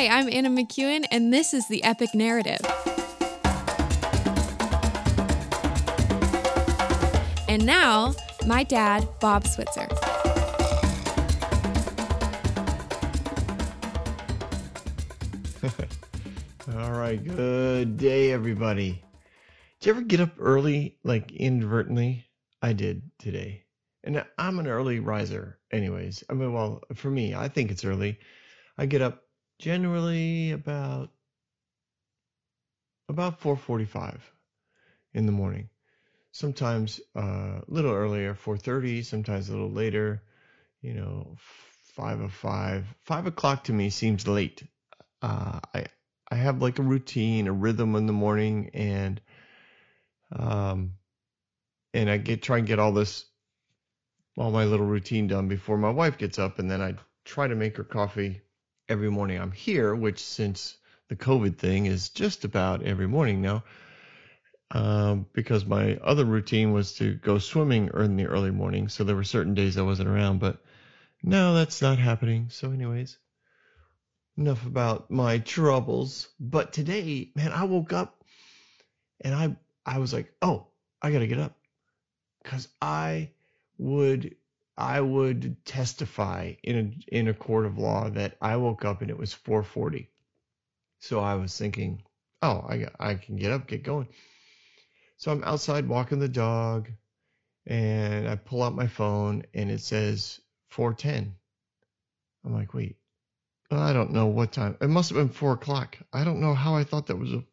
Hi, I'm Anna McEwen, and this is the Epic Narrative. And now, my dad, Bob Switzer. All right, good day, everybody. Did you ever get up early, like inadvertently? I did today. And I'm an early riser, anyways. I mean, well, for me, I think it's early. I get up generally about about 4:45 in the morning. Sometimes uh, a little earlier, 4:30. Sometimes a little later. You know, five of five. Five o'clock to me seems late. Uh, I I have like a routine, a rhythm in the morning, and um, and I get try and get all this all my little routine done before my wife gets up, and then I try to make her coffee every morning I'm here, which since the COVID thing is just about every morning now, um, because my other routine was to go swimming in the early morning. So there were certain days I wasn't around, but no, that's not happening. So, anyways, enough about my troubles. But today, man, I woke up and I I was like, oh, I gotta get up because I would I would testify in a in a court of law that I woke up and it was 4:40. So I was thinking, oh, I I can get up, get going. So I'm outside walking the dog, and I pull out my phone and it says 4:10. I'm like, wait, I don't know what time. It must have been four o'clock. I don't know how I thought that was a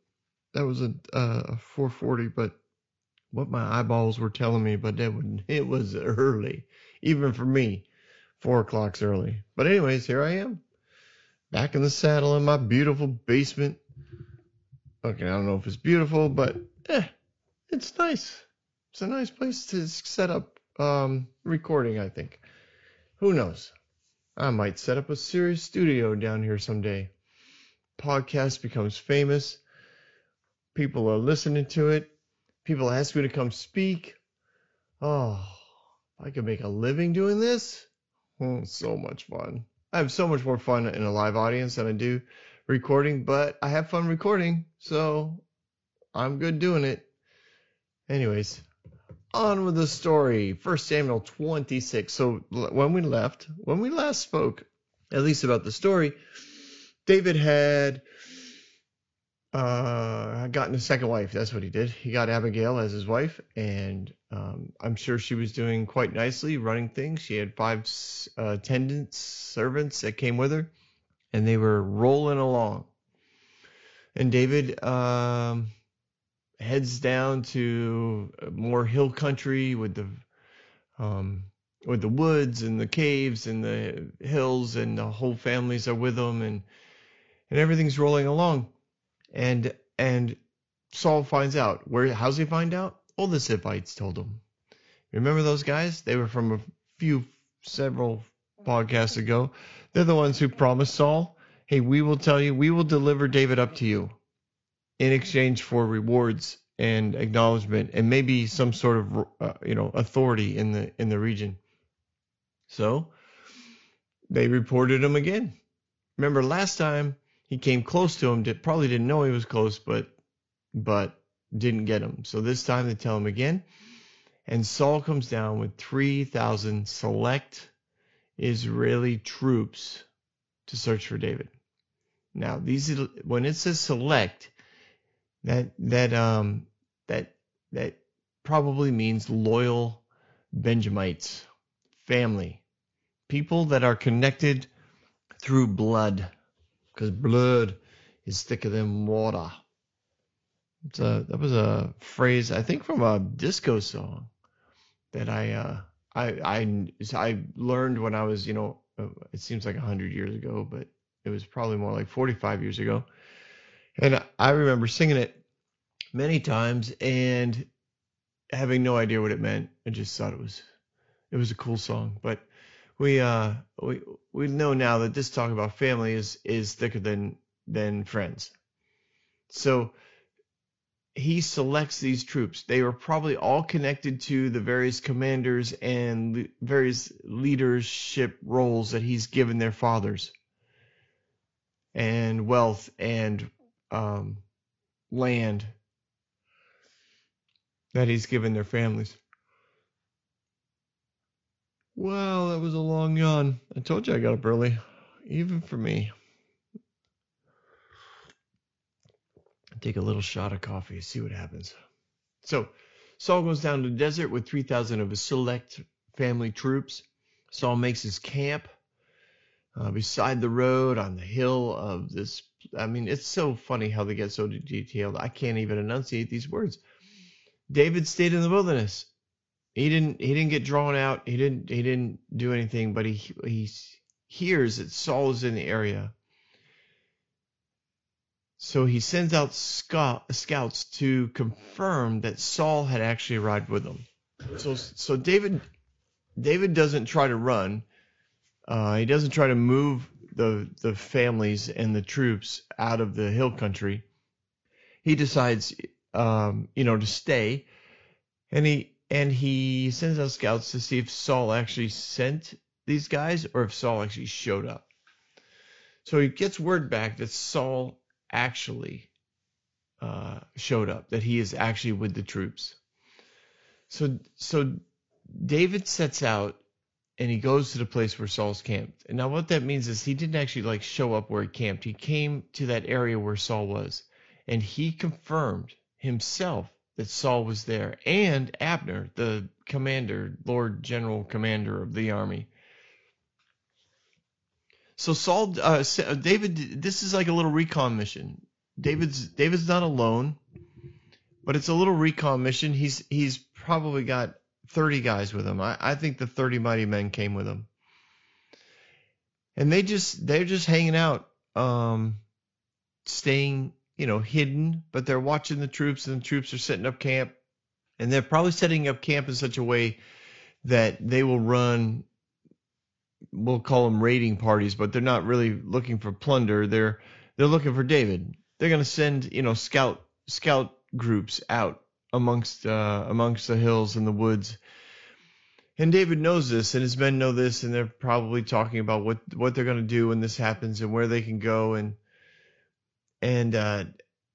that was a uh, 4:40, but what my eyeballs were telling me, but would, it was early, even for me. Four o'clock's early. But anyways, here I am, back in the saddle in my beautiful basement. Okay, I don't know if it's beautiful, but eh, it's nice. It's a nice place to set up um, recording. I think. Who knows? I might set up a serious studio down here someday. Podcast becomes famous. People are listening to it People ask me to come speak. Oh, I could make a living doing this. Oh, so much fun. I have so much more fun in a live audience than I do recording, but I have fun recording, so I'm good doing it. Anyways, on with the story. First Samuel 26. So when we left, when we last spoke, at least about the story, David had uh, gotten a second wife. That's what he did. He got Abigail as his wife, and um, I'm sure she was doing quite nicely, running things. She had five uh, attendants, servants that came with her, and they were rolling along. And David um, heads down to more hill country with the um, with the woods and the caves and the hills, and the whole families are with him, and and everything's rolling along and and Saul finds out. Where how's he find out? All the Ziphites told him. Remember those guys? They were from a few several podcasts ago. They're the ones who promised Saul, "Hey, we will tell you, we will deliver David up to you in exchange for rewards and acknowledgement and maybe some sort of uh, you know authority in the in the region." So they reported him again. Remember last time he came close to him. Did, probably didn't know he was close, but but didn't get him. So this time they tell him again, and Saul comes down with three thousand select Israeli troops to search for David. Now these when it says select, that that um that that probably means loyal Benjamites, family, people that are connected through blood because blood is thicker than water. A, that was a phrase I think from a disco song that I uh, I I I learned when I was you know uh, it seems like hundred years ago, but it was probably more like 45 years ago, and I remember singing it many times and having no idea what it meant. I just thought it was it was a cool song, but we uh we we know now that this talk about family is is thicker than than friends. So he selects these troops. They were probably all connected to the various commanders and le- various leadership roles that he's given their fathers. and wealth and um, land that he's given their families. Well, that was a long yawn. I told you I got up early, even for me. Take a little shot of coffee, see what happens. So, Saul goes down to the desert with 3,000 of his select family troops. Saul makes his camp uh, beside the road on the hill of this. I mean, it's so funny how they get so detailed. I can't even enunciate these words. David stayed in the wilderness. He didn't. He didn't get drawn out. He didn't. He didn't do anything. But he he hears that Saul is in the area. So he sends out scouts to confirm that Saul had actually arrived with them. So so David David doesn't try to run. Uh, he doesn't try to move the the families and the troops out of the hill country. He decides, um, you know, to stay, and he and he sends out scouts to see if Saul actually sent these guys or if Saul actually showed up. So he gets word back that Saul actually uh, showed up, that he is actually with the troops. So so David sets out and he goes to the place where Saul's camped. And now what that means is he didn't actually like show up where he camped. He came to that area where Saul was and he confirmed himself that Saul was there and Abner, the commander, Lord General Commander of the army. So Saul, uh, uh David, this is like a little recon mission. David's David's not alone, but it's a little recon mission. He's he's probably got 30 guys with him. I, I think the 30 mighty men came with him. And they just they're just hanging out, um, staying, you know, hidden, but they're watching the troops and the troops are setting up camp. And they're probably setting up camp in such a way that they will run we'll call them raiding parties, but they're not really looking for plunder. They're they're looking for David. They're going to send, you know, scout scout groups out amongst uh, amongst the hills and the woods. And David knows this, and his men know this, and they're probably talking about what what they're going to do when this happens and where they can go, and and uh,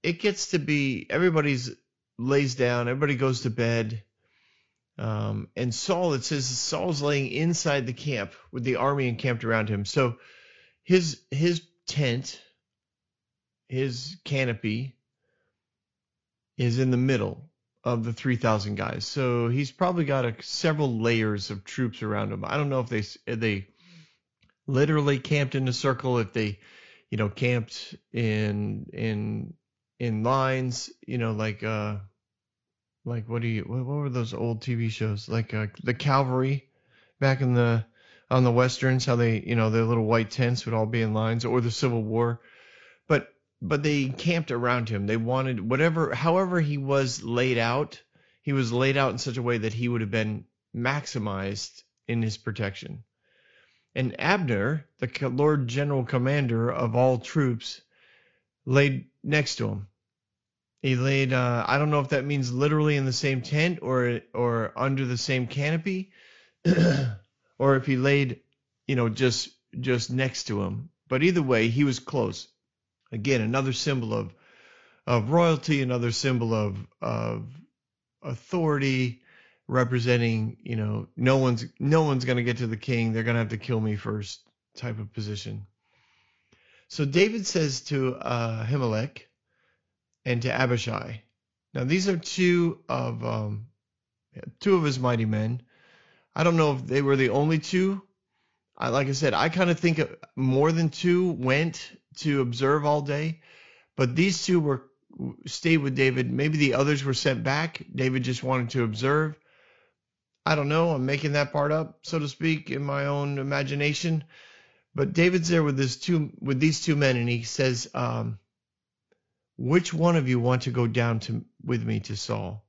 it gets to be everybody's lays down, everybody goes to bed, um, and Saul, it says Saul's laying inside the camp with the army encamped around him. So his his tent, his canopy, is in the middle of the 3,000 guys. So he's probably got a, several layers of troops around him. I don't know if they they literally camped in a circle, if they, you know, camped in in in lines, you know, like uh like what do you what, what were those old TV shows like uh, the cavalry back in the on the westerns how they you know their little white tents would all be in lines or the Civil War, but but they camped around him. They wanted whatever, however he was laid out, he was laid out in such a way that he would have been maximized in his protection. And Abner, the Lord General Commander of all troops, laid next to him. He laid. Uh, I don't know if that means literally in the same tent or or under the same canopy, or if he laid, you know, just just next to him. But either way, he was close. Again, another symbol of of royalty, another symbol of of authority, representing, you know, no one's no one's gonna get to the king. They're gonna have to kill me first, type of position. So David says to uh, and to Abishai. Now these are two of um, two of his mighty men. I don't know if they were the only two. I, like I said, I kind of think more than two went to observe all day, but these two were stayed with David. Maybe the others were sent back. David just wanted to observe. I don't know. I'm making that part up, so to speak, in my own imagination. But David's there with this two with these two men, and he says, um, "Which one of you want to go down to with me to Saul?"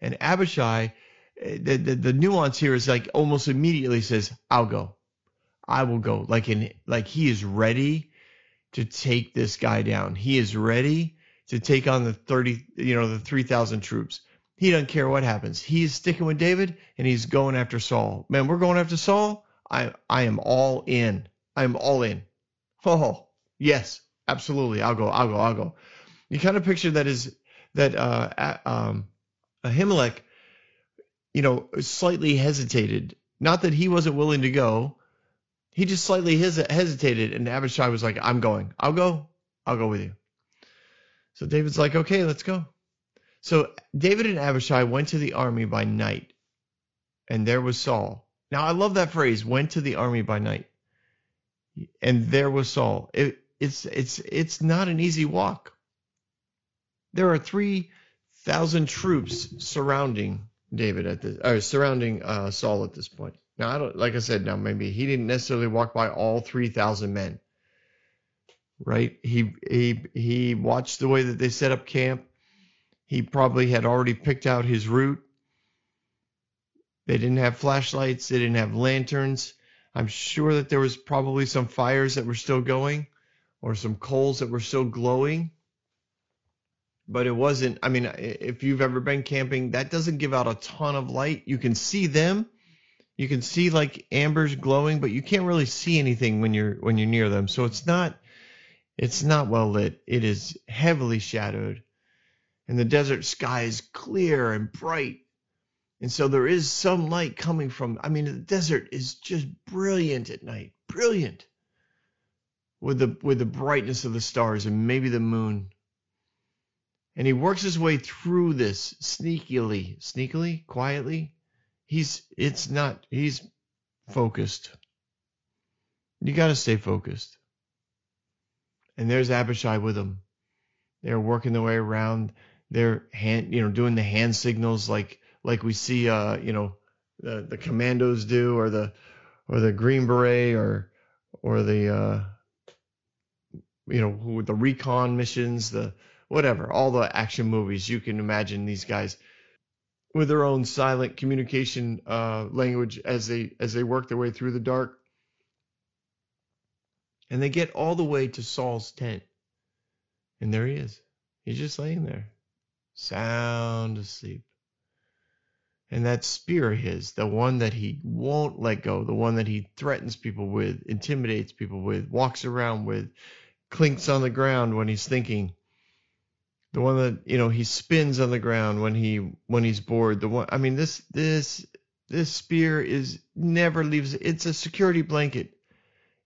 And Abishai, eh, the, the, the nuance here is like almost immediately says, "I'll go." I will go. Like in like he is ready to take this guy down. He is ready to take on the 30, you know, the 3,000 troops. He doesn't care what happens. He's sticking with David and he's going after Saul. Man, we're going after Saul. I I am all in. I'm all in. Oh, Yes, absolutely. I'll go. I'll go. I'll go. You kind of picture that as that uh, um, Ahimelech, you know, slightly hesitated. Not that he wasn't willing to go. He just slightly hes- hesitated, and Abishai was like, "I'm going. I'll go. I'll go with you." So David's like, "Okay, let's go." So David and Abishai went to the army by night, and there was Saul. Now I love that phrase, "went to the army by night," and there was Saul. It, it's it's it's not an easy walk. There are three thousand troops surrounding David at this, or surrounding uh, Saul at this point. Now I don't, like I said, now maybe he didn't necessarily walk by all three thousand men, right? He he he watched the way that they set up camp. He probably had already picked out his route. They didn't have flashlights. They didn't have lanterns. I'm sure that there was probably some fires that were still going, or some coals that were still glowing but it wasn't i mean if you've ever been camping that doesn't give out a ton of light you can see them you can see like ambers glowing but you can't really see anything when you're when you're near them so it's not it's not well lit it is heavily shadowed and the desert sky is clear and bright and so there is some light coming from i mean the desert is just brilliant at night brilliant with the with the brightness of the stars and maybe the moon and he works his way through this sneakily, sneakily, quietly. He's it's not he's focused. You got to stay focused. And there's Abishai with him. They're working their way around. They're hand, you know, doing the hand signals like like we see, uh, you know, the the commandos do, or the or the Green Beret, or or the uh, you know, the recon missions, the whatever, all the action movies you can imagine these guys with their own silent communication uh, language as they as they work their way through the dark. And they get all the way to Saul's tent. And there he is. He's just laying there, sound asleep. And that spear of his, the one that he won't let go, the one that he threatens people with, intimidates people with, walks around with, clinks on the ground when he's thinking, the one that you know he spins on the ground when he when he's bored the one i mean this this this spear is never leaves it's a security blanket.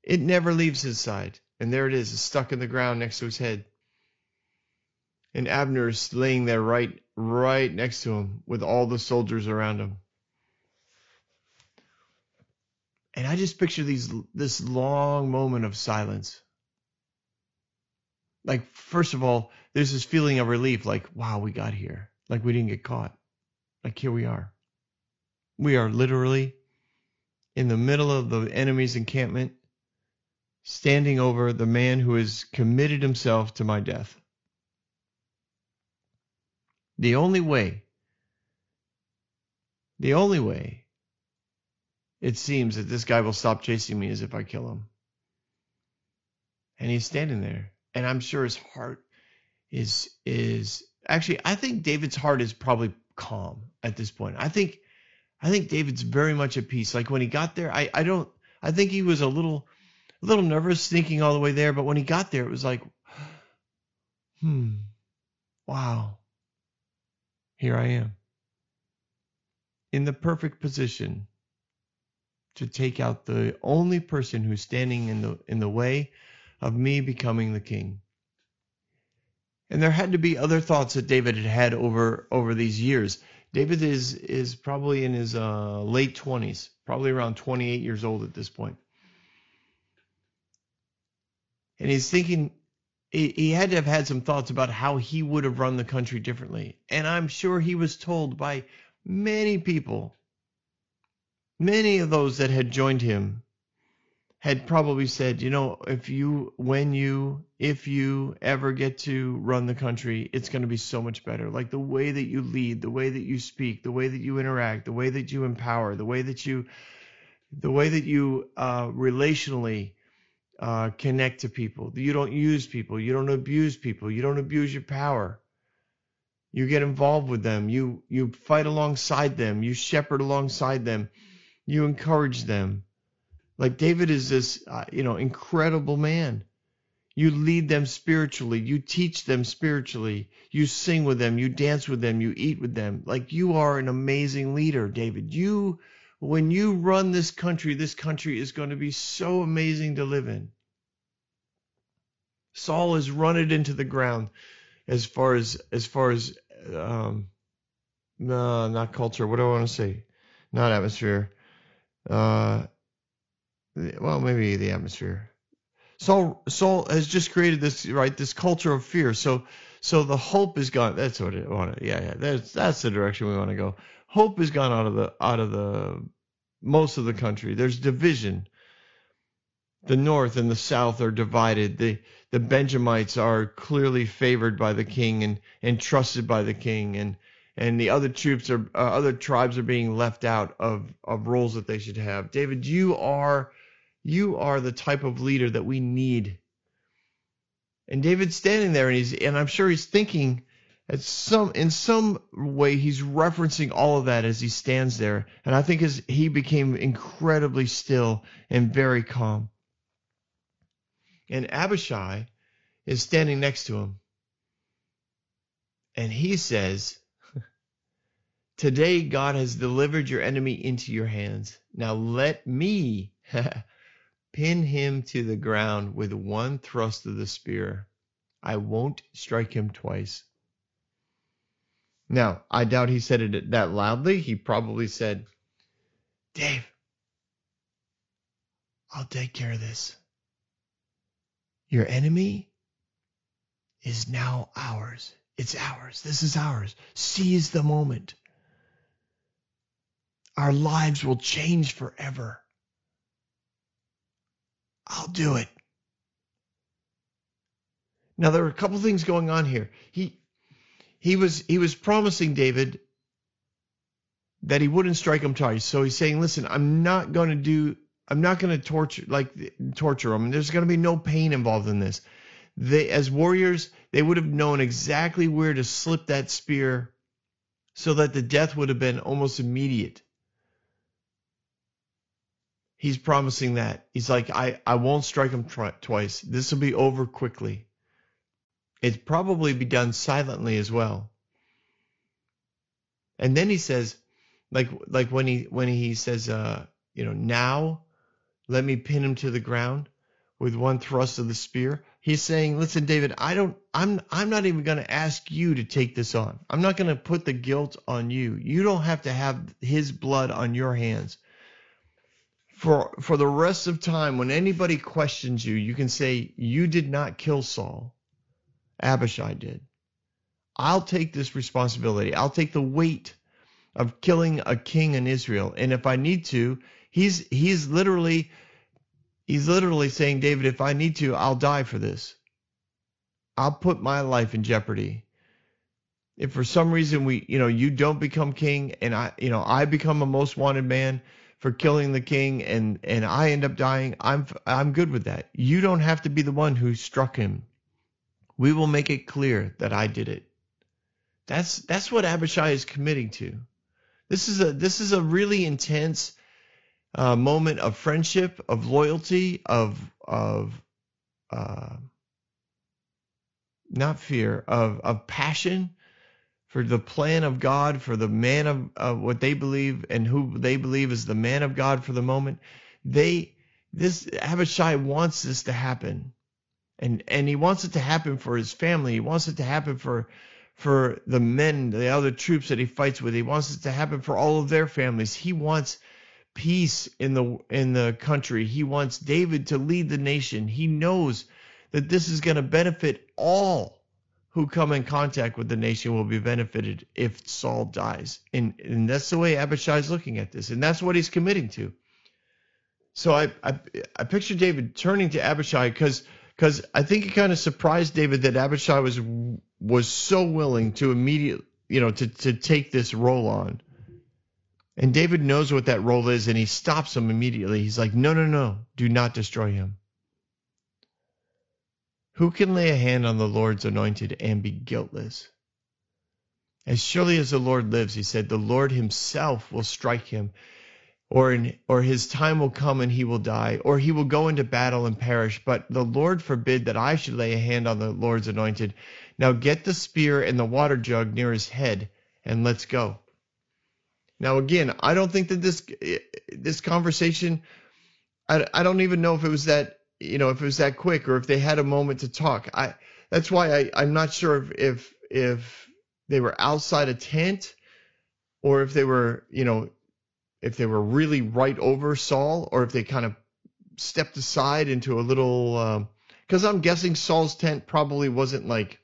It never leaves his side. And there it is it's stuck in the ground next to his head and abner's laying there right right next to him with all the soldiers around him. And i just picture these this long moment of silence. Like first of all there's this feeling of relief like wow we got here. Like we didn't get caught. Like here we are. We are literally in the middle of the enemy's encampment standing over the man who has committed himself to my death the only way the only way it seems that this guy will stop chasing me is if i kill him and he's standing there and I'm sure his heart is is actually I think David's heart is probably calm at this point. I think I think David's very much at peace. Like when he got there, I I don't I think he was a little a little nervous sneaking all the way there, but when he got there, it was like, hmm, wow, here I am in the perfect position to take out the only person who's standing in the in the way of me becoming the king. And there had to be other thoughts that David had had over over these years. David is is probably in his uh, late 20s, probably around 28 years old at this point. And he's thinking he, had to have had some thoughts about how he would have run the country differently. And I'm sure he was told by many people, many of those that had joined him had probably said, you know, if you, when you, if you ever get to run the country, it's going to be so much better. Like the way that you lead, the way that you speak, the way that you interact, the way that you empower, the way that you, the way that you uh, relationally uh, connect to people. You don't use people. You don't abuse people. You don't abuse your power. You get involved with them. You you fight alongside them. You shepherd alongside them. You encourage them like David is this, uh, you know, incredible man. You lead them spiritually. You teach them spiritually. You sing with them. You dance with them. You eat with them. Like you are an amazing leader, David. You, when you run this country, this country is going to be so amazing to live in. Saul has run it into the ground as far as, as far as, um, no, not culture. What do I want to say? Not atmosphere. Uh, well, maybe the atmosphere. Saul Saul has just created this right this culture of fear. So so the hope is gone. That's what it want. Yeah, yeah. That's that's the direction we want to go. Hope is gone out of the out of the most of the country. There's division. The north and the south are divided. The the Benjamites are clearly favored by the king and and trusted by the king and and the other troops are uh, other tribes are being left out of of roles that they should have. David, you are you are the type of leader that we need. And David's standing there and he's and I'm sure he's thinking at some in some way he's referencing all of that as he stands there. And I think as he became incredibly still and very calm. And Abishai is standing next to him. And he says, Today God has delivered your enemy into your hands. Now let me Pin him to the ground with one thrust of the spear. I won't strike him twice. Now, I doubt he said it that loudly. He probably said, Dave, I'll take care of this. Your enemy is now ours. It's ours. This is ours. Seize the moment. Our lives will change forever. I'll do it. Now there are a couple things going on here. He he was he was promising David that he wouldn't strike him twice. So he's saying, "Listen, I'm not going to do I'm not going to torture like torture him. There's going to be no pain involved in this." They as warriors, they would have known exactly where to slip that spear so that the death would have been almost immediate he's promising that. He's like, I, I won't strike him twice. This will be over quickly. It'd probably be done silently as well. And then he says, like like when he when he says, uh, you know, now let me pin him to the ground with one thrust of the spear. He's saying, listen, David, I don't I'm I'm not even gonna ask you to take this on. I'm not gonna put the guilt on you. You don't have to have his blood on your hands for for the rest of time when anybody questions you you can say you did not kill saul abishai did. I'll take this responsibility. I'll take the weight of killing a king in israel. And if i need to he's he's literally he's literally saying david if i need to i'll die for this. I'll put my life in jeopardy. If for some reason we you know you don't become king and i you know i become a most wanted man for killing the king and and I end up dying, I'm I'm good with that. You don't have to be the one who struck him. We will make it clear that I did it. That's that's what Abishai is committing to. This is a this is a really intense uh, moment of friendship, of loyalty, of of uh, not fear, of of passion, for the plan of God, for the man of uh, what they believe and who they believe is the man of God for the moment. They, this Abishai wants this to happen, and and he wants it to happen for his family. He wants it to happen for for the men, the other troops that he fights with. He wants it to happen for all of their families. He wants peace in the in the country. He wants David to lead the nation. He knows that this is going to benefit all who come in contact with the nation will be benefited if Saul dies. And, and that's the way Abishai is looking at this. And that's what he's committing to. So I, I, I picture David turning to Abishai because because I think it kind of surprised David that Abishai was was so willing to immediately you know to to take this role on. And David knows what that role is and he stops him immediately. He's like, "No, no, no. Do not destroy him." Who can lay a hand on the Lord's anointed and be guiltless? As surely as the Lord lives, he said, the Lord himself will strike him or in, or his time will come and he will die, or he will go into battle and perish. But the Lord forbid that I should lay a hand on the Lord's anointed. Now get the spear and the water jug near his head, and let's go. Now again, I don't think that this this conversation, I, I don't even know if it was that you know if it was that quick or if they had a moment to talk. I that's why I I'm not sure if if, if they were outside a tent or if they were you know if they were really right over Saul or if they kind of stepped aside into a little because um, I'm guessing Saul's tent probably wasn't like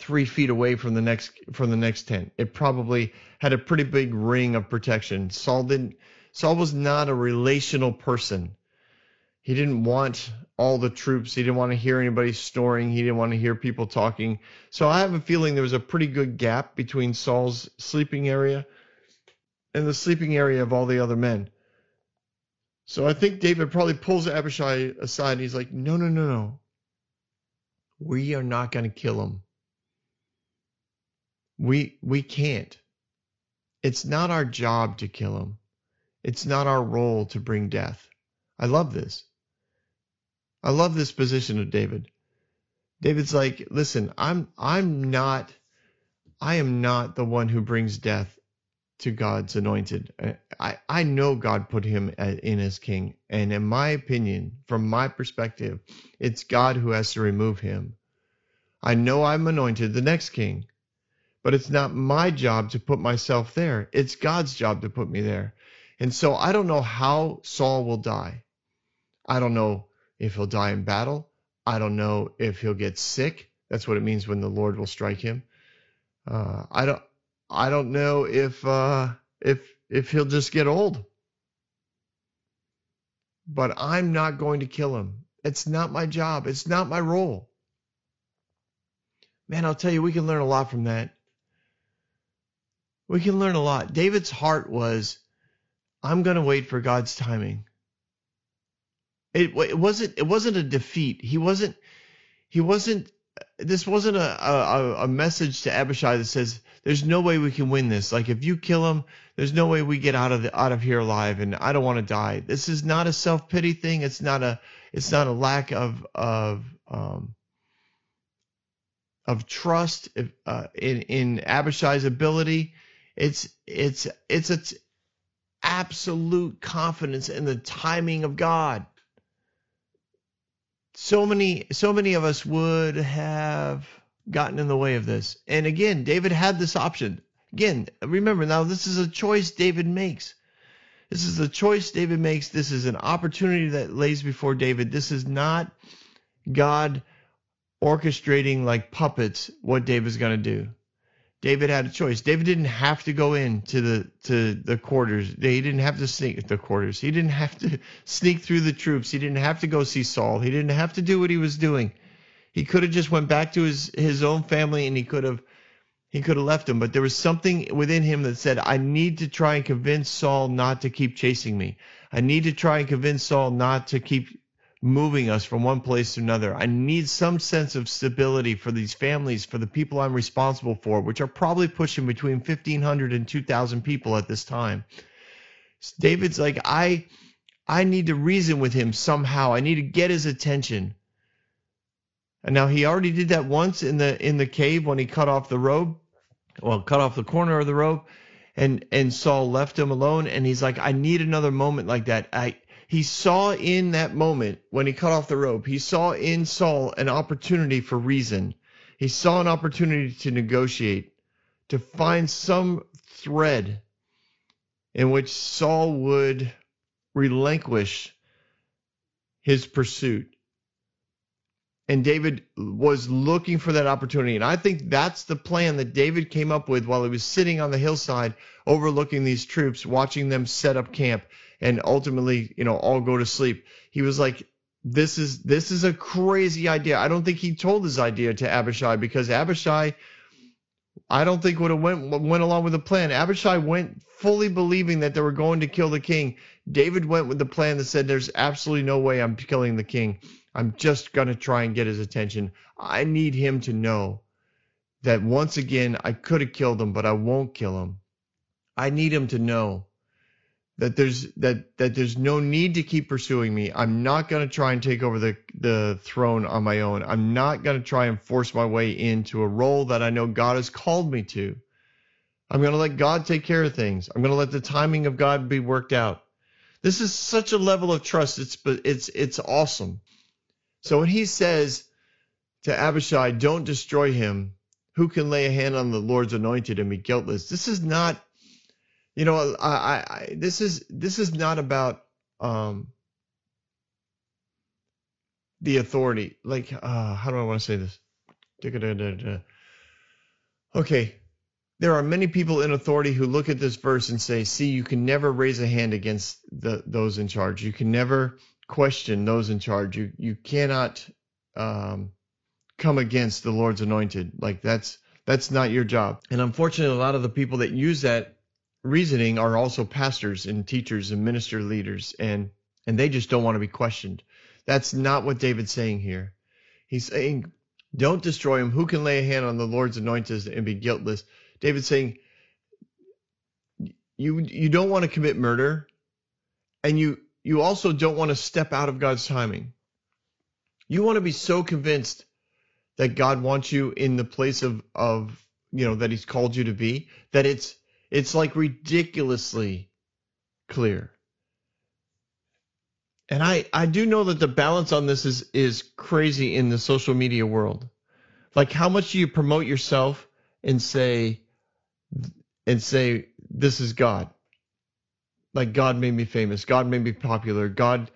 three feet away from the next from the next tent. It probably had a pretty big ring of protection. Saul didn't Saul was not a relational person. He didn't want all the troops. He didn't want to hear anybody snoring. He didn't want to hear people talking. So I have a feeling there was a pretty good gap between Saul's sleeping area and the sleeping area of all the other men. So I think David probably pulls Abishai aside and he's like, No, no, no, no. We are not going to kill him. We we can't. It's not our job to kill him. It's not our role to bring death. I love this. I love this position of David. David's like, listen, I'm I'm not I am not the one who brings death to God's anointed. I, I know God put him in as king. And in my opinion, from my perspective, it's God who has to remove him. I know I'm anointed the next king, but it's not my job to put myself there. It's God's job to put me there. And so I don't know how Saul will die. I don't know if he'll die in battle. I don't know if he'll get sick. That's what it means when the Lord will strike him. Uh, I don't. I don't know if uh, if if he'll just get old. But I'm not going to kill him. It's not my job. It's not my role. Man, I'll tell you, we can learn a lot from that. We can learn a lot. David's heart was, I'm going to wait for God's timing. It, it wasn't it wasn't a defeat. He wasn't he wasn't this wasn't a, a, a message to Abishai that says there's no way we can win this. Like if you kill him, there's no way we get out of the, out of here alive, and I don't want to die. This is not a self pity thing. It's not a it's not a lack of of um, of trust uh, in in Abishai's ability. It's it's it's it's absolute confidence in the timing of God so many so many of us would have gotten in the way of this. And again, David had this option. Again, remember now this is a choice David makes. This is a choice David makes. This is an opportunity that lays before David. This is not God orchestrating like puppets what David's going to do. David had a choice. David didn't have to go into the to the quarters. He didn't have to sneak the quarters. He didn't have to sneak through the troops. He didn't have to go see Saul. He didn't have to do what he was doing. He could have just went back to his his own family and he could have he could have left him. But there was something within him that said, "I need to try and convince Saul not to keep chasing me. I need to try and convince Saul not to keep moving us from one place to another. I need some sense of stability for these families, for the people I'm responsible for, which are probably pushing between 1,500 and 2,000 people at this time. David's like, I, I need to reason with him somehow. I need to get his attention. And now he already did that once in the in the cave when he cut off the robe, well, cut off the corner of the robe, and and Saul left him alone. And he's like, I need another moment like that. I he saw in that moment when he cut off the rope, he saw in Saul an opportunity for reason. He saw an opportunity to negotiate, to find some thread in which Saul would relinquish his pursuit. And David was looking for that opportunity. And I think that's the plan that David came up with while he was sitting on the hillside overlooking these troops, watching them set up camp and ultimately, you know, all go to sleep. He was like, this is this is a crazy idea. I don't think he told his idea to Abishai because Abishai, I don't think would have went went along with the plan. Abishai went fully believing that they were going to kill the king. David went with the plan that said, "There's absolutely no way I'm killing the king. I'm just gonna try and get his attention. I need him to know that once again I could have killed him, but I won't kill him. I need him to know that there's that that there's no need to keep pursuing me. I'm not going to try and take over the the throne on my own. I'm not going to try and force my way into a role that I know God has called me to. I'm going to let God take care of things. I'm going to let the timing of God be worked out. This is such a level of trust. It's it's it's awesome. So when he says to Abishai, "Don't destroy him," who can lay a hand on the Lord's anointed and be guiltless? This is not you know, I, I, this is this is not about um the authority. Like, uh, how do I want to say this? Okay, there are many people in authority who look at this verse and say, "See, you can never raise a hand against the, those in charge. You can never question those in charge. You you cannot um, come against the Lord's anointed. Like that's that's not your job." And unfortunately, a lot of the people that use that reasoning are also pastors and teachers and minister leaders and and they just don't want to be questioned. That's not what David's saying here. He's saying, don't destroy him. Who can lay a hand on the Lord's anointed and be guiltless? David's saying, you you don't want to commit murder, and you you also don't want to step out of God's timing. You want to be so convinced that God wants you in the place of of you know that He's called you to be that it's it's like ridiculously clear. And I, I do know that the balance on this is is crazy in the social media world. Like how much do you promote yourself and say and say this is God? Like God made me famous, God made me popular, God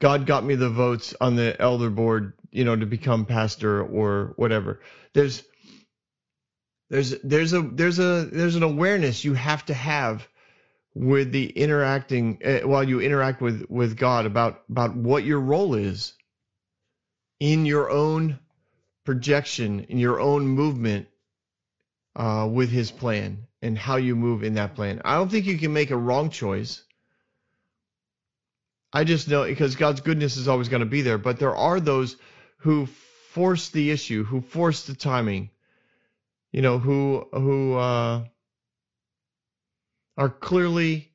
God got me the votes on the elder board, you know, to become pastor or whatever. There's there's there's a there's a there's an awareness you have to have with the interacting uh, while you interact with with God about about what your role is in your own projection in your own movement uh, with His plan and how you move in that plan. I don't think you can make a wrong choice. I just know because God's goodness is always going to be there, but there are those who force the issue, who force the timing, you know, who who uh, are clearly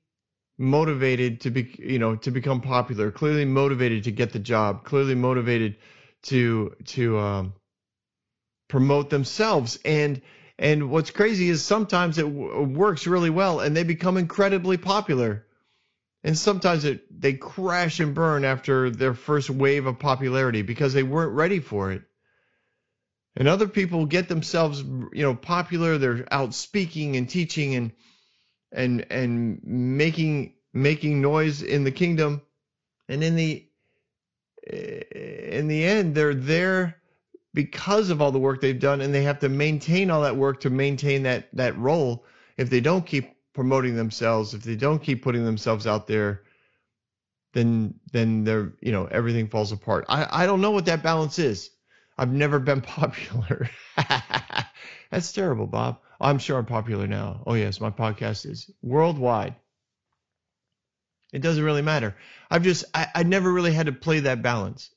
motivated to be, you know, to become popular, clearly motivated to get the job, clearly motivated to to um, promote themselves. And and what's crazy is sometimes it w- works really well, and they become incredibly popular. And sometimes it they crash and burn after their first wave of popularity because they weren't ready for it and other people get themselves you know popular they're out speaking and teaching and and and making making noise in the kingdom. And in the eh, in the end they're there because of all the work they've done and they have to maintain all that work to maintain that that role. If they don't keep promoting themselves if they don't keep putting themselves out there then then they're you know everything falls apart. I i don't know what that balance is I've never been popular. That's terrible, Bob. I'm sure I'm popular now. Oh, yes, my podcast is worldwide. It doesn't really matter. I've just, I, I never really had to play that balance.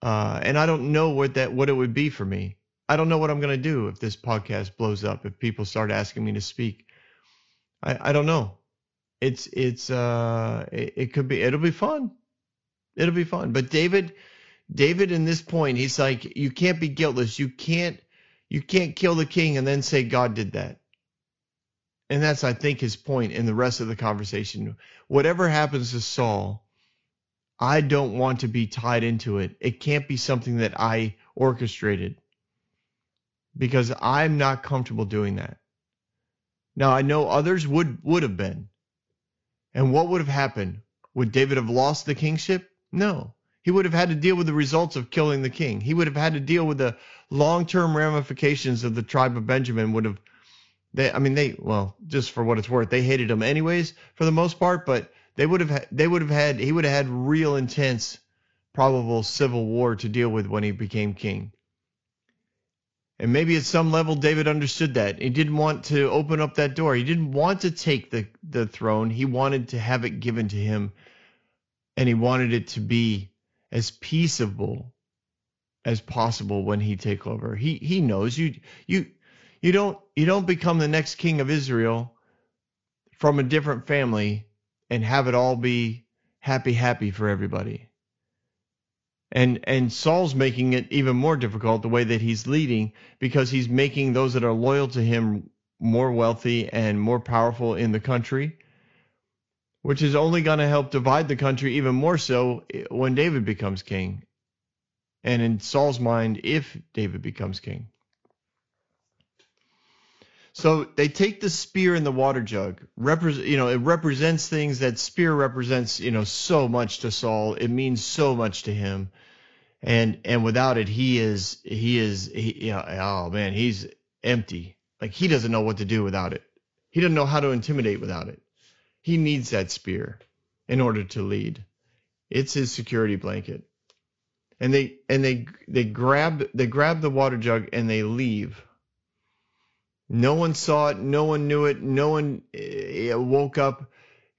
Uh, and I don't know what that, what it would be for me. I don't know what I'm going to do if this podcast blows up, if people start asking me to speak. I, I don't know. It's, it's, uh, it, it could be, it'll be fun. It'll be fun. But David, David in this point, he's like, you can't be guiltless. You can't you can't kill the king and then say God did that. And that's I think his point in the rest of the conversation. Whatever happens to Saul, I don't want to be tied into it. It can't be something that I orchestrated because I'm not comfortable doing that. Now I know others would would have been. And what would have happened? Would David have lost the kingship? No. He would have had to deal with the results of killing the king. He would have had to deal with the long-term ramifications of the tribe of Benjamin would have they I mean they well, just for what it's worth, they hated him anyways for the most part, but they would have they would have had he would have had real intense probable civil war to deal with when he became king. And maybe at some level David understood that. He didn't want to open up that door. He didn't want to take the, the throne. He wanted to have it given to him. And he wanted it to be as peaceable as possible when he take over. He he knows you you you don't you don't become the next king of Israel from a different family and have it all be happy happy for everybody. And and Saul's making it even more difficult the way that he's leading because he's making those that are loyal to him more wealthy and more powerful in the country, which is only going to help divide the country even more so eh, when David becomes king. And in Saul's mind, if David becomes king. So they take the spear and the water jug. Represent, you know, it represents things that spear represents, you know, so much to Saul. It means so much to him, and and without it, he is he is he, you know, oh man, he's empty. Like he doesn't know what to do without it. He doesn't know how to intimidate without it. He needs that spear in order to lead. It's his security blanket. And they and they they grab they grab the water jug and they leave no one saw it. No one knew it. No one uh, woke up.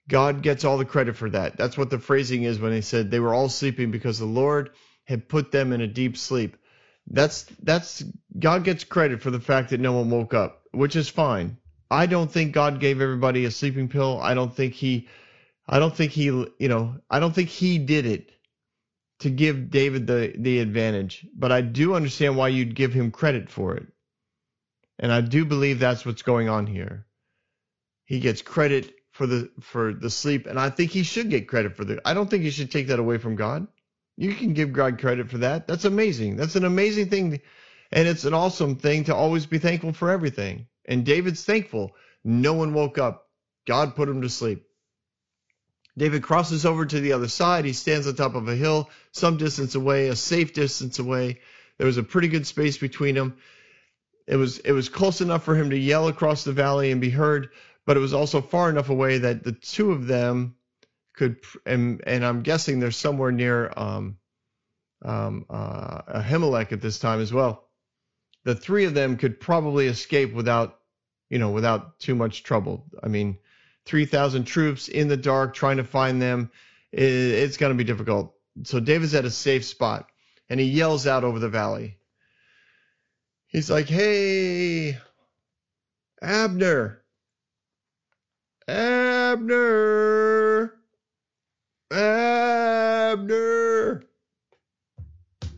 God gets all the credit for that. That's what the phrasing is when they said they were all sleeping because the Lord had put them in a deep sleep. That's that's God gets credit for the fact that no one woke up, which is fine. I don't think God gave everybody a sleeping pill. I don't think he I don't think he you know, I don't think he did it to give David the the advantage, but I do understand why you'd give him credit for it. And I do believe that's what's going on here. He gets credit for the for the sleep, and I think he should get credit for the. I don't think you should take that away from God. You can give God credit for that. That's amazing. That's an amazing thing, and it's an awesome thing to always be thankful for everything. And David's thankful. No one woke up. God put him to sleep. David crosses over to the other side. He stands on top of a hill, some distance away, a safe distance away. There was a pretty good space between them it was it was close enough for him to yell across the valley and be heard, but it was also far enough away that the two of them could and and I'm guessing they're somewhere near um, um, uh, Ahimelech at this time as well. The three of them could probably escape without you know without too much trouble. I mean, three thousand troops in the dark trying to find them, it's going to be difficult. So David's at a safe spot, and he yells out over the valley. He's like, hey, Abner, Abner, Abner,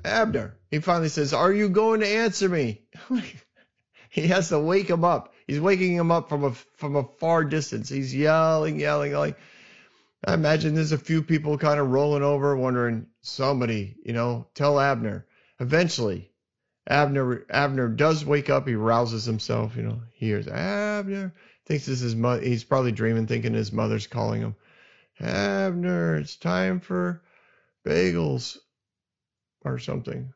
Abner. He finally says, Are you going to answer me? he has to wake him up. He's waking him up from a from a far distance. He's yelling, yelling, yelling. I imagine there's a few people kind of rolling over, wondering, somebody, you know, tell Abner. Eventually, Abner Abner does wake up. He rouses himself. You know, he hears Abner. Thinks this is mother. He's probably dreaming, thinking his mother's calling him. Abner, it's time for bagels or something.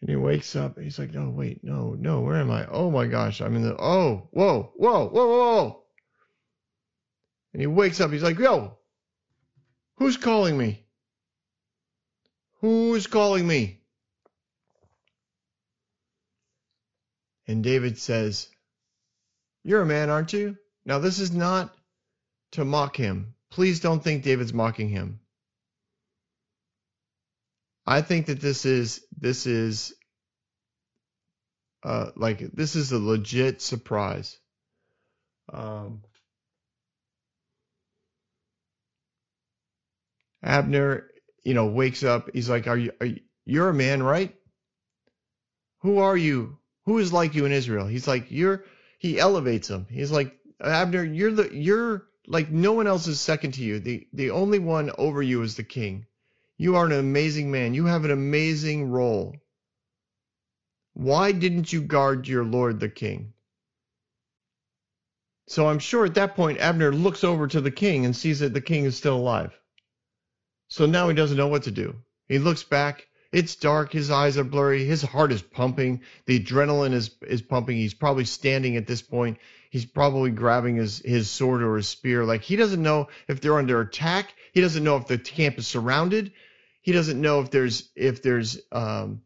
And he wakes up. and He's like, no, wait, no, no, where am I? Oh my gosh, I'm in the. Oh, whoa, whoa, whoa, whoa. And he wakes up. He's like, yo, who's calling me? Who's calling me? And David says, You're a man, aren't you? Now, this is not to mock him. Please don't think David's mocking him. I think that this is this is uh, like this is a legit surprise. Um, Abner, you know, wakes up. He's like, "Are you? Are you? You're a man, right? Who are you? Who is like you in Israel? He's like, you're, he elevates him. He's like, Abner, you're the, you're like, no one else is second to you. The, the only one over you is the king. You are an amazing man. You have an amazing role. Why didn't you guard your Lord the king? So I'm sure at that point, Abner looks over to the king and sees that the king is still alive. So now he doesn't know what to do. He looks back it's dark. His eyes are blurry. His heart is pumping. The adrenaline is is pumping. He's probably standing at this point. He's probably grabbing his his sword or his spear. Like he doesn't know if they're under attack. He doesn't know if the camp is surrounded. He doesn't know if there's if there's um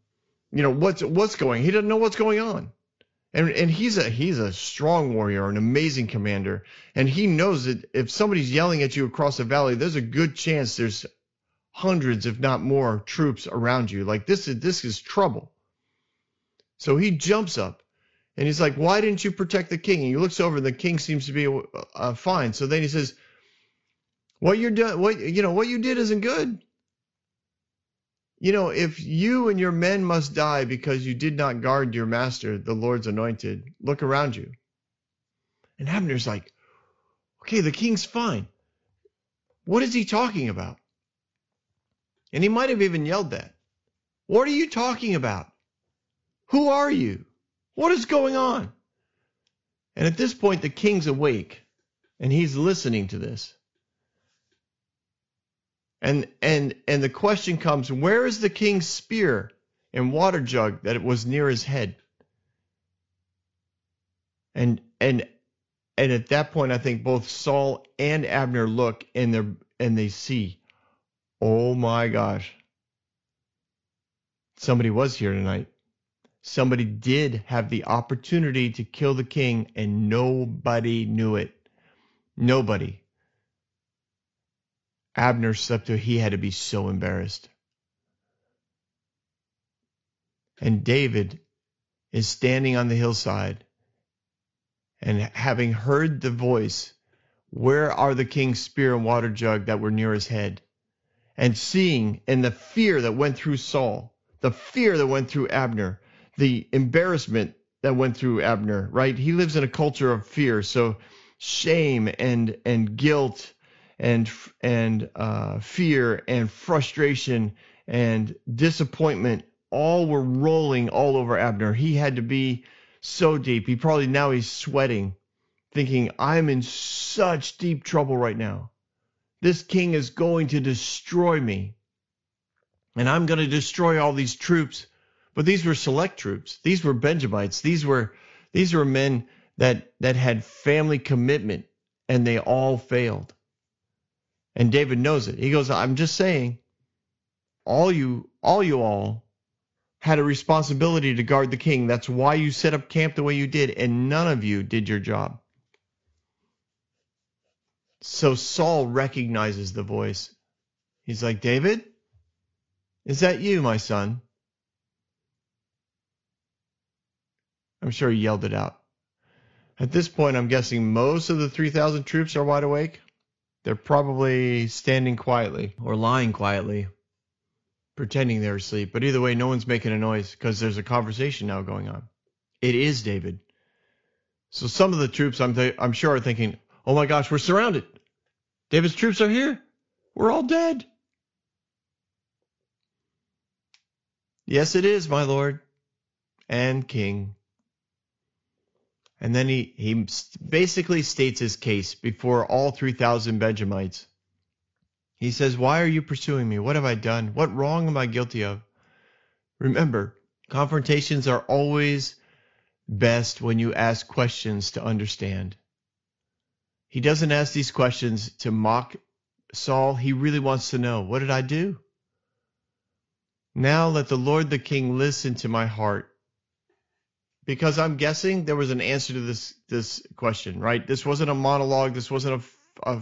you know what's what's going. He doesn't know what's going on. And and he's a he's a strong warrior, an amazing commander, and he knows that if somebody's yelling at you across the valley, there's a good chance there's hundreds, if not more, troops around you. Like this is this is trouble. So he jumps up and he's like, "Why didn't you protect the king?" And he looks over, and the king seems to be uh, fine. So then he says, What you're doing, what you know, what you did isn't good. You know, if you and your men must die because you did not guard your master, the Lord's anointed, look around you. And Abner's like, okay, the king's fine. What is he talking about? And he might have even yelled that. What are you talking about? Who are you? What is going on? And at this point, the king's awake and he's listening to this. And and and the question comes, where is the king's spear and water jug that it was near his head? And and and at that point I think both Saul and Abner look and they and they see, oh my gosh. Somebody was here tonight. Somebody did have the opportunity to kill the king and nobody knew it. Nobody. Abner slept through, he had to be so embarrassed. And David is standing on the hillside and having heard the voice, Where are the king's spear and water jug that were near his head? And seeing and the fear that went through Saul, the fear that went through Abner, the embarrassment that went through Abner, right? He lives in a culture of fear. So shame and and guilt and and uh, fear and frustration and disappointment all were rolling all over Abner. He had to be so deep. He probably now he's sweating, thinking, I'm in such deep trouble right now. This king is going to destroy me. And I'm going to destroy all these troops. But these were select troops. These were Benjamites. These were these were men that that had family commitment and they all failed. And David knows it. He goes, I'm just saying, all you, all you all had a responsibility to guard the king. That's why you set up camp the way you did, and none of you did your job. So Saul recognizes the voice. He's like, David, is that you, my son? I'm sure he yelled it out. At this point, I'm guessing most of the 3,000 troops are wide awake. They're probably standing quietly or lying quietly, pretending they're asleep. But either way, no one's making a noise because there's a conversation now going on. It is David. So some of the troops, I'm, th- I'm sure, are thinking, oh my gosh, we're surrounded. David's troops are here. We're all dead. Yes, it is, my lord and king. And then he, he basically states his case before all 3,000 Benjamites. He says, Why are you pursuing me? What have I done? What wrong am I guilty of? Remember, confrontations are always best when you ask questions to understand. He doesn't ask these questions to mock Saul. He really wants to know, What did I do? Now let the Lord the King listen to my heart because I'm guessing there was an answer to this this question, right? This wasn't a monologue. This wasn't a, a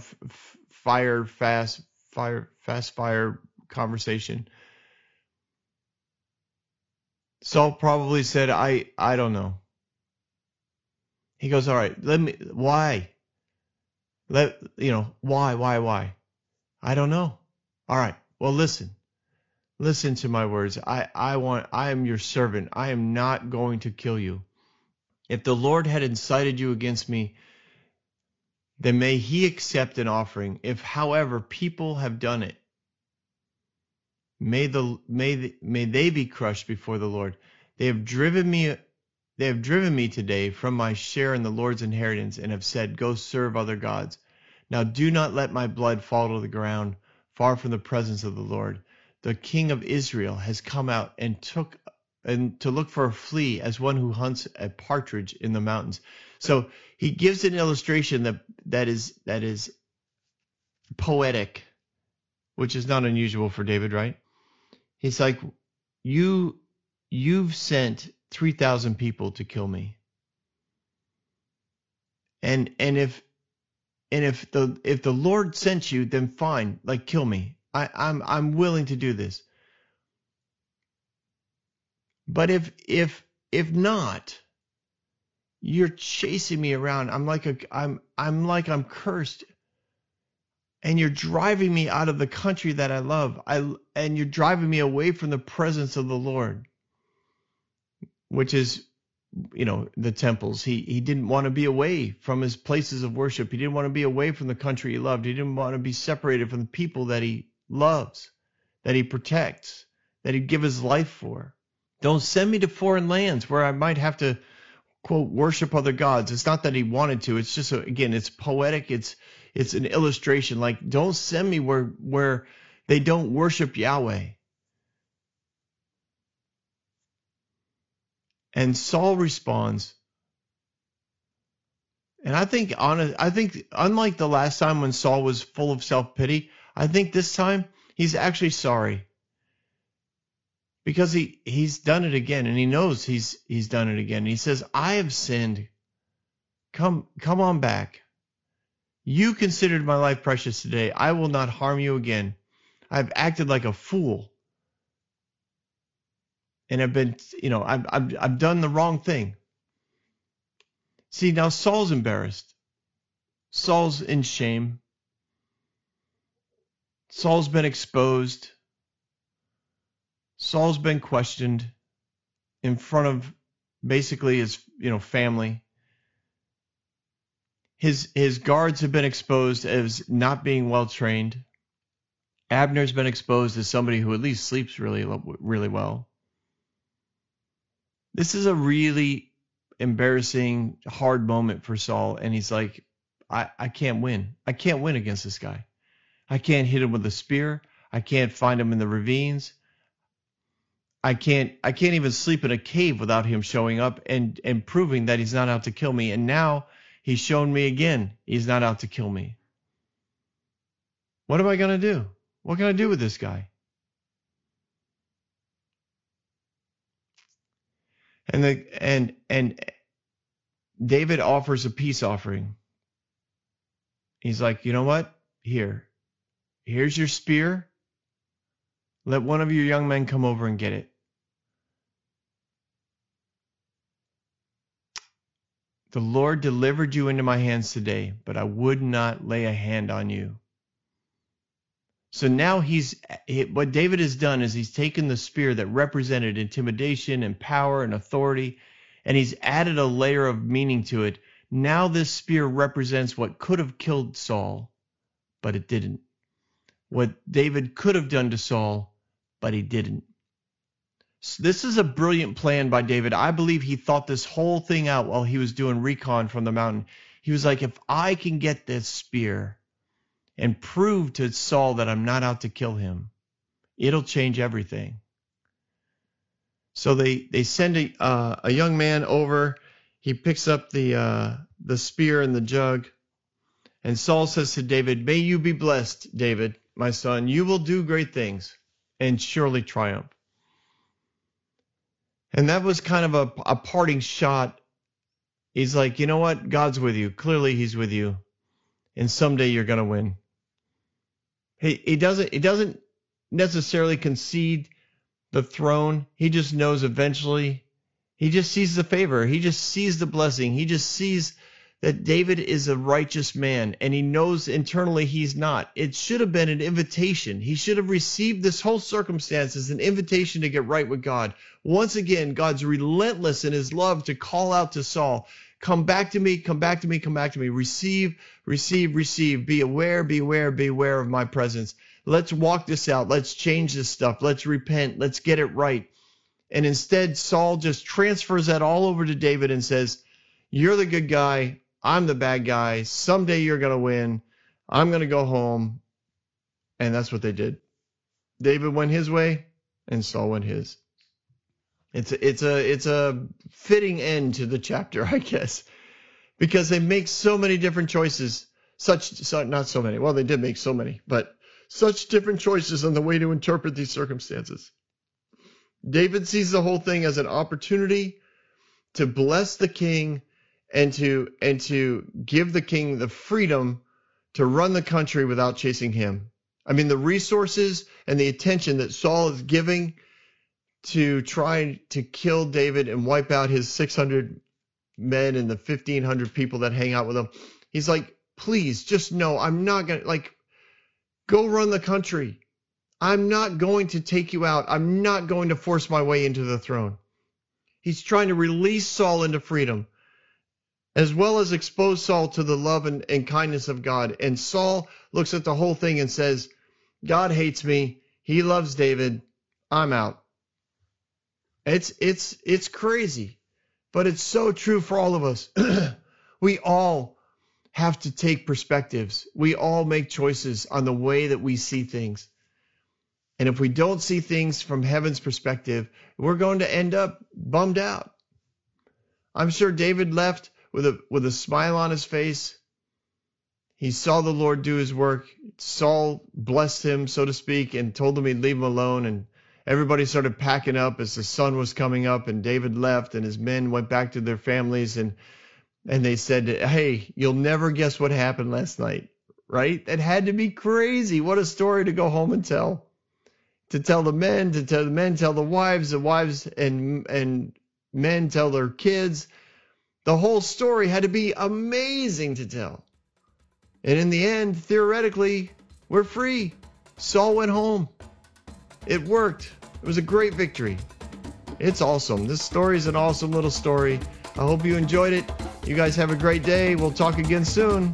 fire fast fire fast fire conversation. Saul probably said, "I I don't know." He goes, "All right, let me. Why? Let you know why why why? I don't know. All right. Well, listen. Listen to my words. I, I want I am your servant. I am not going to kill you. If the Lord had incited you against me, then may he accept an offering. If however people have done it, may the may the, may they be crushed before the Lord. They have driven me they have driven me today from my share in the Lord's inheritance and have said, Go serve other gods. Now do not let my blood fall to the ground, far from the presence of the Lord the king of Israel has come out and took and to look for a flea as one who hunts a partridge in the mountains. So he gives an illustration that that is that is poetic, which is not unusual for David, right? He's like, you you've sent three thousand people to kill me, and and if and if the if the Lord sent you, then fine, like kill me. I, I'm I'm willing to do this. But if if if not, you're chasing me around. I'm like a I'm I'm like I'm cursed. and you're driving me out of the country that I love. I and you're driving me away from the presence of the Lord, which is you know the temples he he didn't want to be away from his places of worship he didn't want to be away from the country he loved he didn't want to be separated from the people that he loves that he protects that he'd give his life for. Don't send me to foreign lands where i might have to quote worship other gods. It's not that he wanted to. It's just a, again it's poetic. It's it's an illustration. Like don't send me where where they don't worship yahweh. And Saul responds. And I think on I think unlike the last time when Saul was full of self-pity, I think this time he's actually sorry. Because he he's done it again and he knows he's he's done it again. He says, "I have sinned. Come come on back. You considered my life precious today. I will not harm you again. I've acted like a fool and I've been, you know, I've, I've, I've done the wrong thing. See, now Saul's embarrassed. Saul's in shame. Saul's been exposed. Saul's been questioned in front of basically his, you know, family. His his guards have been exposed as not being well trained. Abner's been exposed as somebody who at least sleeps really really well. This is a really embarrassing, hard moment for Saul. And he's like, I, I can't win. I can't win against this guy. I can't hit him with a spear. I can't find him in the ravines. I can't I can't even sleep in a cave without him showing up and and proving that he's not out to kill me. And now he's shown me again he's not out to kill me. What am I going to do? What can I do with this guy? And the and and David offers a peace offering. He's like, you know what? Here, here's your spear. Let one of your young men come over and get it. The Lord delivered you into my hands today, but I would not lay a hand on you. So now he's what David has done is he's taken the spear that represented intimidation and power and authority and he's added a layer of meaning to it. Now this spear represents what could have killed Saul, but it didn't. What David could have done to Saul, but he didn't. So this is a brilliant plan by David. I believe he thought this whole thing out while he was doing recon from the mountain. He was like, if I can get this spear, and prove to Saul that I'm not out to kill him, it'll change everything. So they they send a uh, a young man over. He picks up the uh, the spear and the jug, and Saul says to David, "May you be blessed, David, my son. You will do great things and surely triumph." And that was kind of a, a parting shot. He's like, you know what? God's with you. Clearly, He's with you, and someday you're gonna win. He he doesn't he doesn't necessarily concede the throne. He just knows eventually. He just sees the favor. He just sees the blessing. He just sees that David is a righteous man and he knows internally he's not. It should have been an invitation. He should have received this whole circumstance as an invitation to get right with God. Once again, God's relentless in his love to call out to Saul, Come back to me, come back to me, come back to me. Receive, receive, receive. Be aware, be aware, be aware of my presence. Let's walk this out. Let's change this stuff. Let's repent. Let's get it right. And instead, Saul just transfers that all over to David and says, You're the good guy. I'm the bad guy. Someday you're going to win. I'm going to go home. And that's what they did. David went his way and Saul went his. It's a, it's a it's a fitting end to the chapter, I guess, because they make so many different choices. Such so, not so many. Well, they did make so many, but such different choices on the way to interpret these circumstances. David sees the whole thing as an opportunity to bless the king and to and to give the king the freedom to run the country without chasing him. I mean, the resources and the attention that Saul is giving to try to kill David and wipe out his 600 men and the 1500 people that hang out with him. He's like, please just know I'm not going to like Go run the country. I'm not going to take you out. I'm not going to force my way into the throne. He's trying to release Saul into freedom, as well as expose Saul to the love and, and kindness of God. And Saul looks at the whole thing and says, God hates me. He loves David. I'm out. It's it's it's crazy, but it's so true for all of us. we all have to take perspectives. We all make choices on the way that we see things. And if we don't see things from heaven's perspective, we're going to end up bummed out. I'm sure David left with a with a smile on his face. He saw the Lord do his work. Saul blessed him, so to speak, and told him he'd leave him alone. And everybody started packing up as the sun was coming up, and David left, and his men went back to their families and and they said, Hey, you'll never guess what happened last night, right? That had to be crazy. What a story to go home and tell to tell the men, to tell the men, tell the wives, the wives and and men tell their kids. The whole story had to be amazing to tell. And in the end, theoretically, we're free. Saul went home. It worked. It was a great victory. It's awesome. This story is an awesome little story. I hope you enjoyed it. You guys have a great day. We'll talk again soon.